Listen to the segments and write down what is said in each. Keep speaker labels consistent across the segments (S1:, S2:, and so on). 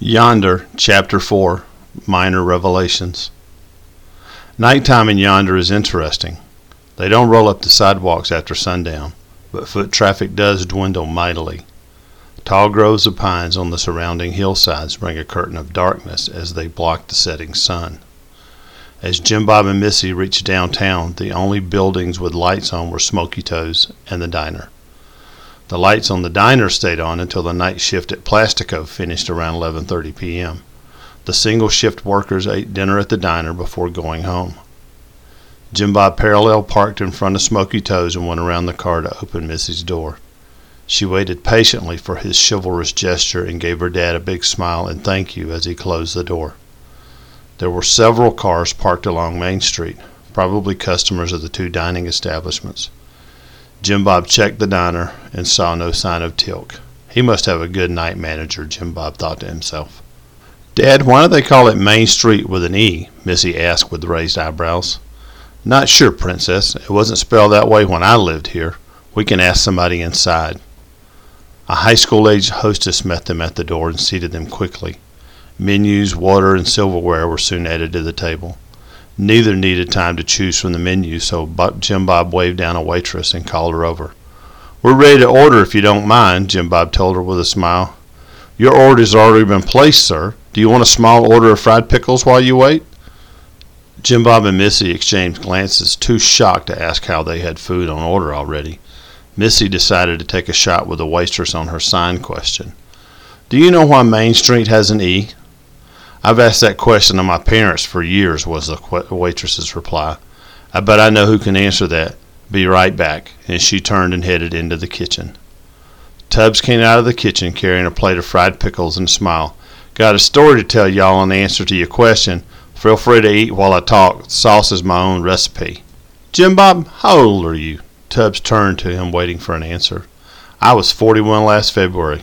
S1: Yonder, Chapter 4 Minor Revelations. Nighttime in Yonder is interesting. They don't roll up the sidewalks after sundown, but foot traffic does dwindle mightily. Tall groves of pines on the surrounding hillsides bring a curtain of darkness as they block the setting sun. As Jim Bob and Missy reached downtown, the only buildings with lights on were Smoky Toes and the diner. The lights on the diner stayed on until the night shift at Plastico finished around 11:30 p.m. The single shift workers ate dinner at the diner before going home. Jim Bob parallel parked in front of Smoky Toes and went around the car to open Missy's door. She waited patiently for his chivalrous gesture and gave her dad a big smile and thank you as he closed the door. There were several cars parked along Main Street, probably customers of the two dining establishments. Jim Bob checked the diner and saw no sign of Tilk. He must have a good night manager, Jim Bob thought to himself. Dad, why do they call it Main Street with an E? Missy asked with raised eyebrows. Not sure, Princess. It wasn't spelled that way when I lived here. We can ask somebody inside. A high school aged hostess met them at the door and seated them quickly. Menus, water, and silverware were soon added to the table. Neither needed time to choose from the menu, so Jim Bob waved down a waitress and called her over. We're ready to order if you don't mind, Jim Bob told her with a smile. Your order's already been placed, sir. Do you want a small order of fried pickles while you wait? Jim Bob and Missy exchanged glances, too shocked to ask how they had food on order already. Missy decided to take a shot with the waitress on her sign question. Do you know why Main Street has an E? I've asked that question of my parents for years, was the waitress's reply. I bet I know who can answer that. Be right back. And she turned and headed into the kitchen. Tubbs came out of the kitchen carrying a plate of fried pickles and a smile. Got a story to tell y'all in answer to your question. Feel free to eat while I talk. Sauce is my own recipe. Jim Bob, how old are you? Tubbs turned to him, waiting for an answer. I was 41 last February.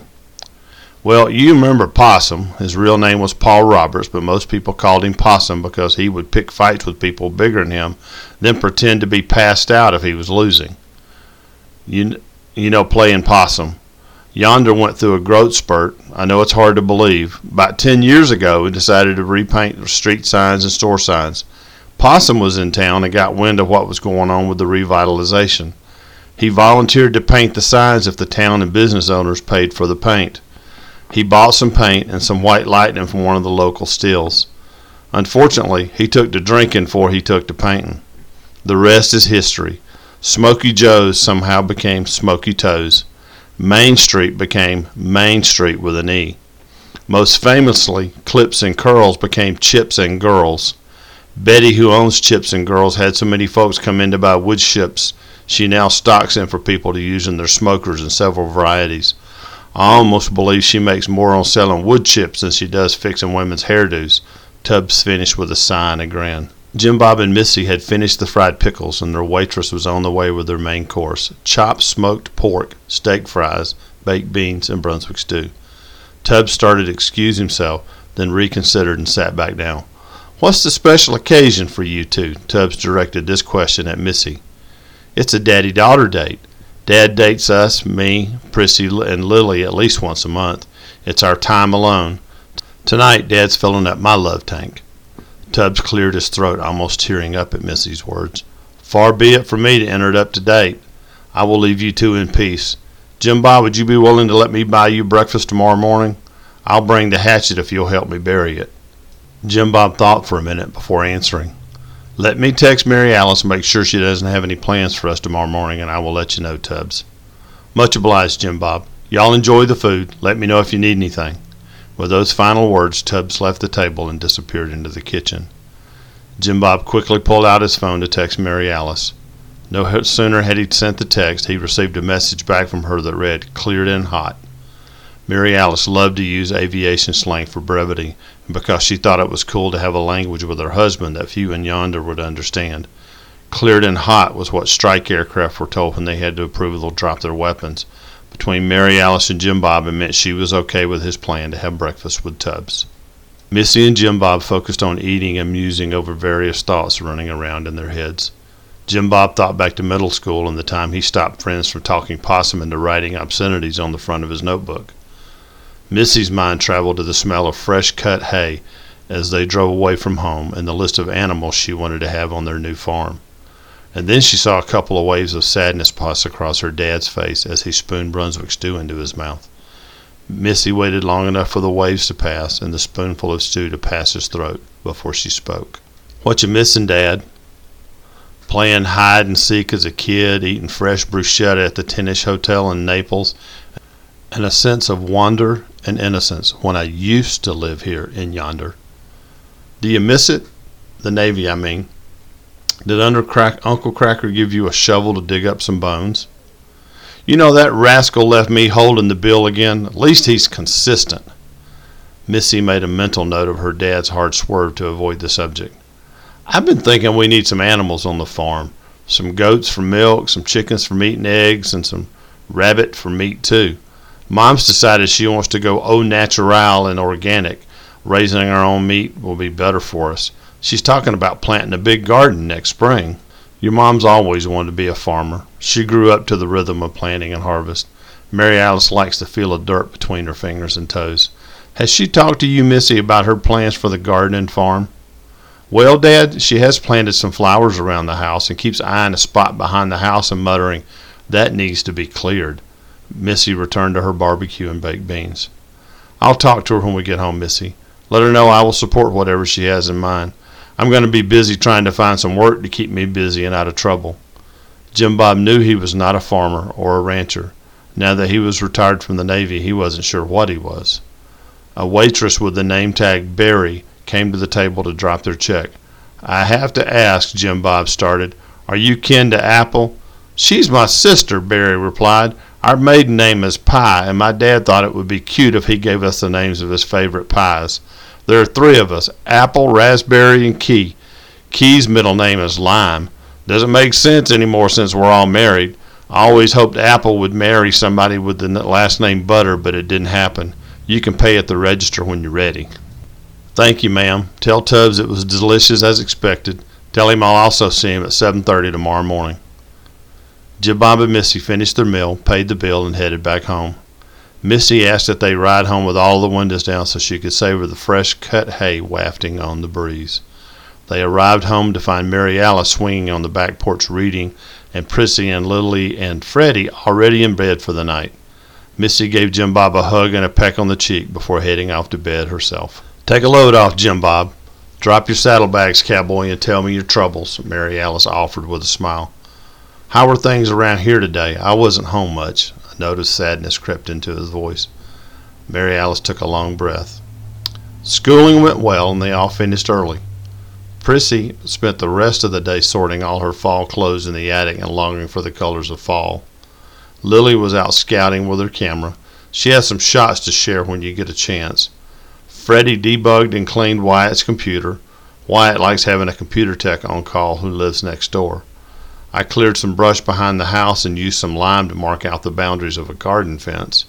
S1: Well, you remember Possum. His real name was Paul Roberts, but most people called him Possum because he would pick fights with people bigger than him, then pretend to be passed out if he was losing. You, you know, playing Possum. Yonder went through a growth spurt. I know it's hard to believe. About 10 years ago, we decided to repaint street signs and store signs. Possum was in town and got wind of what was going on with the revitalization. He volunteered to paint the signs if the town and business owners paid for the paint. He bought some paint and some white lightning from one of the local stills. Unfortunately, he took to drinking before he took to painting. The rest is history. Smoky Joe's somehow became Smoky Toes. Main Street became Main Street with an E. Most famously, Clips and Curls became Chips and Girls. Betty, who owns Chips and Girls, had so many folks come in to buy wood chips, she now stocks them for people to use in their smokers in several varieties. I almost believe she makes more on selling wood chips than she does fixing women's hairdos. Tubbs finished with a sigh and a grin. Jim Bob and Missy had finished the fried pickles, and their waitress was on the way with their main course chopped smoked pork, steak fries, baked beans, and Brunswick stew. Tubbs started to excuse himself, then reconsidered and sat back down. What's the special occasion for you two? Tubbs directed this question at Missy. It's a daddy daughter date. Dad dates us, me, Prissy, and Lily at least once a month. It's our time alone. Tonight, Dad's filling up my love tank. Tubbs cleared his throat, almost tearing up at Missy's words. Far be it from me to enter it up to date. I will leave you two in peace. Jim Bob, would you be willing to let me buy you breakfast tomorrow morning? I'll bring the hatchet if you'll help me bury it. Jim Bob thought for a minute before answering. Let me text Mary Alice and make sure she doesn't have any plans for us tomorrow morning, and I will let you know, Tubbs. Much obliged, Jim Bob. Y'all enjoy the food. Let me know if you need anything. With those final words, Tubbs left the table and disappeared into the kitchen. Jim Bob quickly pulled out his phone to text Mary Alice. No sooner had he sent the text, he received a message back from her that read, Cleared and hot. Mary Alice loved to use aviation slang for brevity, and because she thought it was cool to have a language with her husband that few in yonder would understand. Cleared and hot was what strike aircraft were told when they had to approve to drop their weapons. Between Mary Alice and Jim Bob, it meant she was okay with his plan to have breakfast with Tubbs. Missy and Jim Bob focused on eating and musing over various thoughts running around in their heads. Jim Bob thought back to middle school and the time he stopped friends from talking possum into writing obscenities on the front of his notebook. Missy's mind traveled to the smell of fresh cut hay as they drove away from home and the list of animals she wanted to have on their new farm. And then she saw a couple of waves of sadness pass across her dad's face as he spooned Brunswick stew into his mouth. Missy waited long enough for the waves to pass and the spoonful of stew to pass his throat before she spoke. What you missing, Dad? Playing hide and seek as a kid, eating fresh bruschetta at the Tennis Hotel in Naples, and a sense of wonder and innocence when I used to live here in yonder. Do you miss it? The Navy, I mean. Did Uncle Cracker give you a shovel to dig up some bones? You know, that rascal left me holding the bill again. At least he's consistent. Missy made a mental note of her dad's hard swerve to avoid the subject. I've been thinking we need some animals on the farm. Some goats for milk, some chickens for meat and eggs, and some rabbit for meat, too. Mom's decided she wants to go au natural and organic. Raising our own meat will be better for us. She's talking about planting a big garden next spring. Your mom's always wanted to be a farmer. She grew up to the rhythm of planting and harvest. Mary Alice likes the feel of dirt between her fingers and toes. Has she talked to you, Missy, about her plans for the garden and farm? Well, Dad, she has planted some flowers around the house and keeps eyeing a spot behind the house and muttering, That needs to be cleared. Missy returned to her barbecue and baked beans. I'll talk to her when we get home, Missy. Let her know I will support whatever she has in mind. I'm going to be busy trying to find some work to keep me busy and out of trouble. Jim Bob knew he was not a farmer or a rancher. Now that he was retired from the Navy, he wasn't sure what he was. A waitress with the name tag Barry came to the table to drop their check. I have to ask, Jim Bob started, are you kin to Apple? She's my sister, Barry replied. Our maiden name is Pie, and my dad thought it would be cute if he gave us the names of his favorite pies. There are three of us Apple, Raspberry, and Key. Key's middle name is Lime. Doesn't make sense anymore since we're all married. I always hoped Apple would marry somebody with the last name Butter, but it didn't happen. You can pay at the register when you're ready. Thank you, ma'am. Tell Tubbs it was delicious as expected. Tell him I'll also see him at 7:30 tomorrow morning. Jim Bob and Missy finished their meal, paid the bill, and headed back home. Missy asked that they ride home with all the windows down so she could savor the fresh cut hay wafting on the breeze. They arrived home to find Mary Alice swinging on the back porch reading, and Prissy and Lily and Freddie already in bed for the night. Missy gave Jim Bob a hug and a peck on the cheek before heading off to bed herself. Take a load off, Jim Bob. Drop your saddlebags, cowboy, and tell me your troubles, Mary Alice offered with a smile. How are things around here today? I wasn't home much. A note of sadness crept into his voice. Mary Alice took a long breath. Schooling went well, and they all finished early. Prissy spent the rest of the day sorting all her fall clothes in the attic and longing for the colors of fall. Lily was out scouting with her camera. She has some shots to share when you get a chance. Freddie debugged and cleaned Wyatt's computer. Wyatt likes having a computer tech on call who lives next door. I cleared some brush behind the house and used some lime to mark out the boundaries of a garden fence.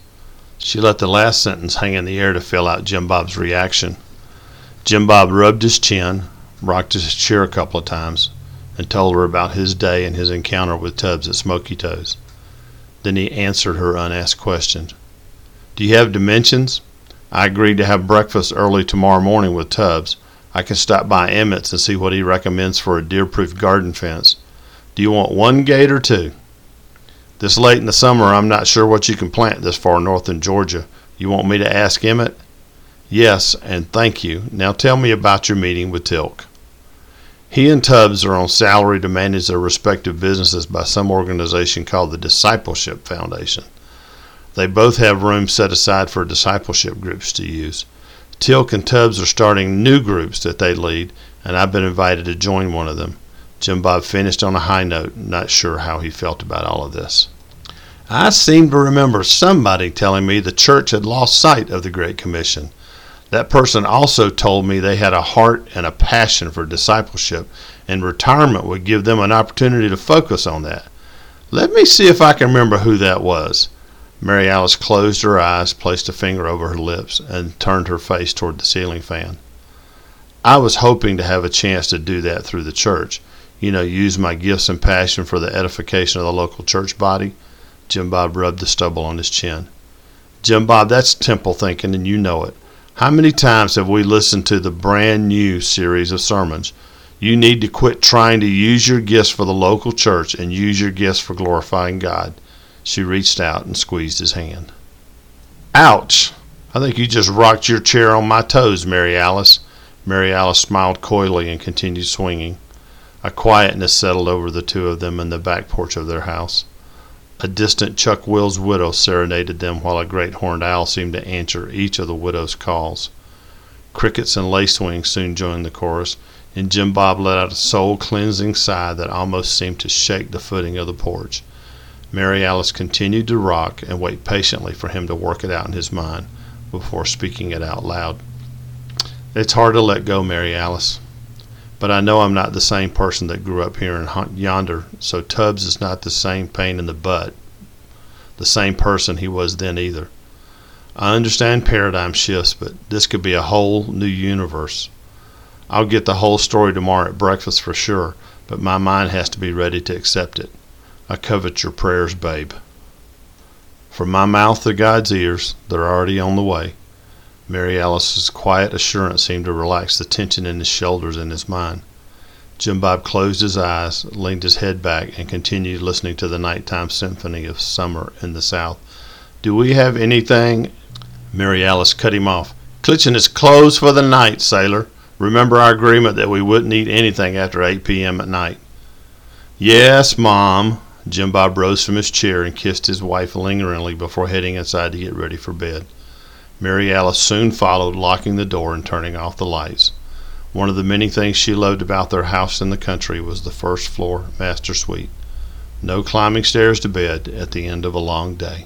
S1: She let the last sentence hang in the air to fill out Jim Bob's reaction. Jim Bob rubbed his chin, rocked his chair a couple of times, and told her about his day and his encounter with Tubbs at Smoky Toes. Then he answered her unasked question. Do you have dimensions? I agreed to have breakfast early tomorrow morning with Tubbs. I can stop by Emmett's and see what he recommends for a deer-proof garden fence. Do you want one gate or two? This late in the summer, I'm not sure what you can plant this far north in Georgia. You want me to ask Emmett? Yes, and thank you. Now tell me about your meeting with Tilk. He and Tubbs are on salary to manage their respective businesses by some organization called the Discipleship Foundation. They both have rooms set aside for discipleship groups to use. Tilk and Tubbs are starting new groups that they lead, and I've been invited to join one of them. Jim Bob finished on a high note, not sure how he felt about all of this. I seem to remember somebody telling me the church had lost sight of the Great Commission. That person also told me they had a heart and a passion for discipleship, and retirement would give them an opportunity to focus on that. Let me see if I can remember who that was. Mary Alice closed her eyes, placed a finger over her lips, and turned her face toward the ceiling fan. I was hoping to have a chance to do that through the church you know, use my gifts and passion for the edification of the local church body. Jim Bob rubbed the stubble on his chin. Jim Bob, that's temple thinking, and you know it. How many times have we listened to the brand new series of sermons? You need to quit trying to use your gifts for the local church and use your gifts for glorifying God. She reached out and squeezed his hand. Ouch! I think you just rocked your chair on my toes, Mary Alice. Mary Alice smiled coyly and continued swinging. A quietness settled over the two of them in the back porch of their house. A distant Chuck Will's widow serenaded them while a great horned owl seemed to answer each of the widow's calls. Crickets and lacewings soon joined the chorus, and Jim Bob let out a soul cleansing sigh that almost seemed to shake the footing of the porch. Mary Alice continued to rock and wait patiently for him to work it out in his mind before speaking it out loud. It's hard to let go, Mary Alice. But I know I'm not the same person that grew up here and yonder, so Tubbs is not the same pain in the butt, the same person he was then either. I understand paradigm shifts, but this could be a whole new universe. I'll get the whole story tomorrow at breakfast for sure, but my mind has to be ready to accept it. I covet your prayers, babe. From my mouth to God's ears, they're already on the way. Mary Alice's quiet assurance seemed to relax the tension in his shoulders and his mind. Jim Bob closed his eyes, leaned his head back, and continued listening to the nighttime symphony of summer in the south. Do we have anything? Mary Alice cut him off. Kitchen is closed for the night, sailor. Remember our agreement that we wouldn't eat anything after 8 p.m. at night. Yes, Mom. Jim Bob rose from his chair and kissed his wife lingeringly before heading inside to get ready for bed. Mary Alice soon followed, locking the door and turning off the lights. One of the many things she loved about their house in the country was the first floor master suite. No climbing stairs to bed at the end of a long day.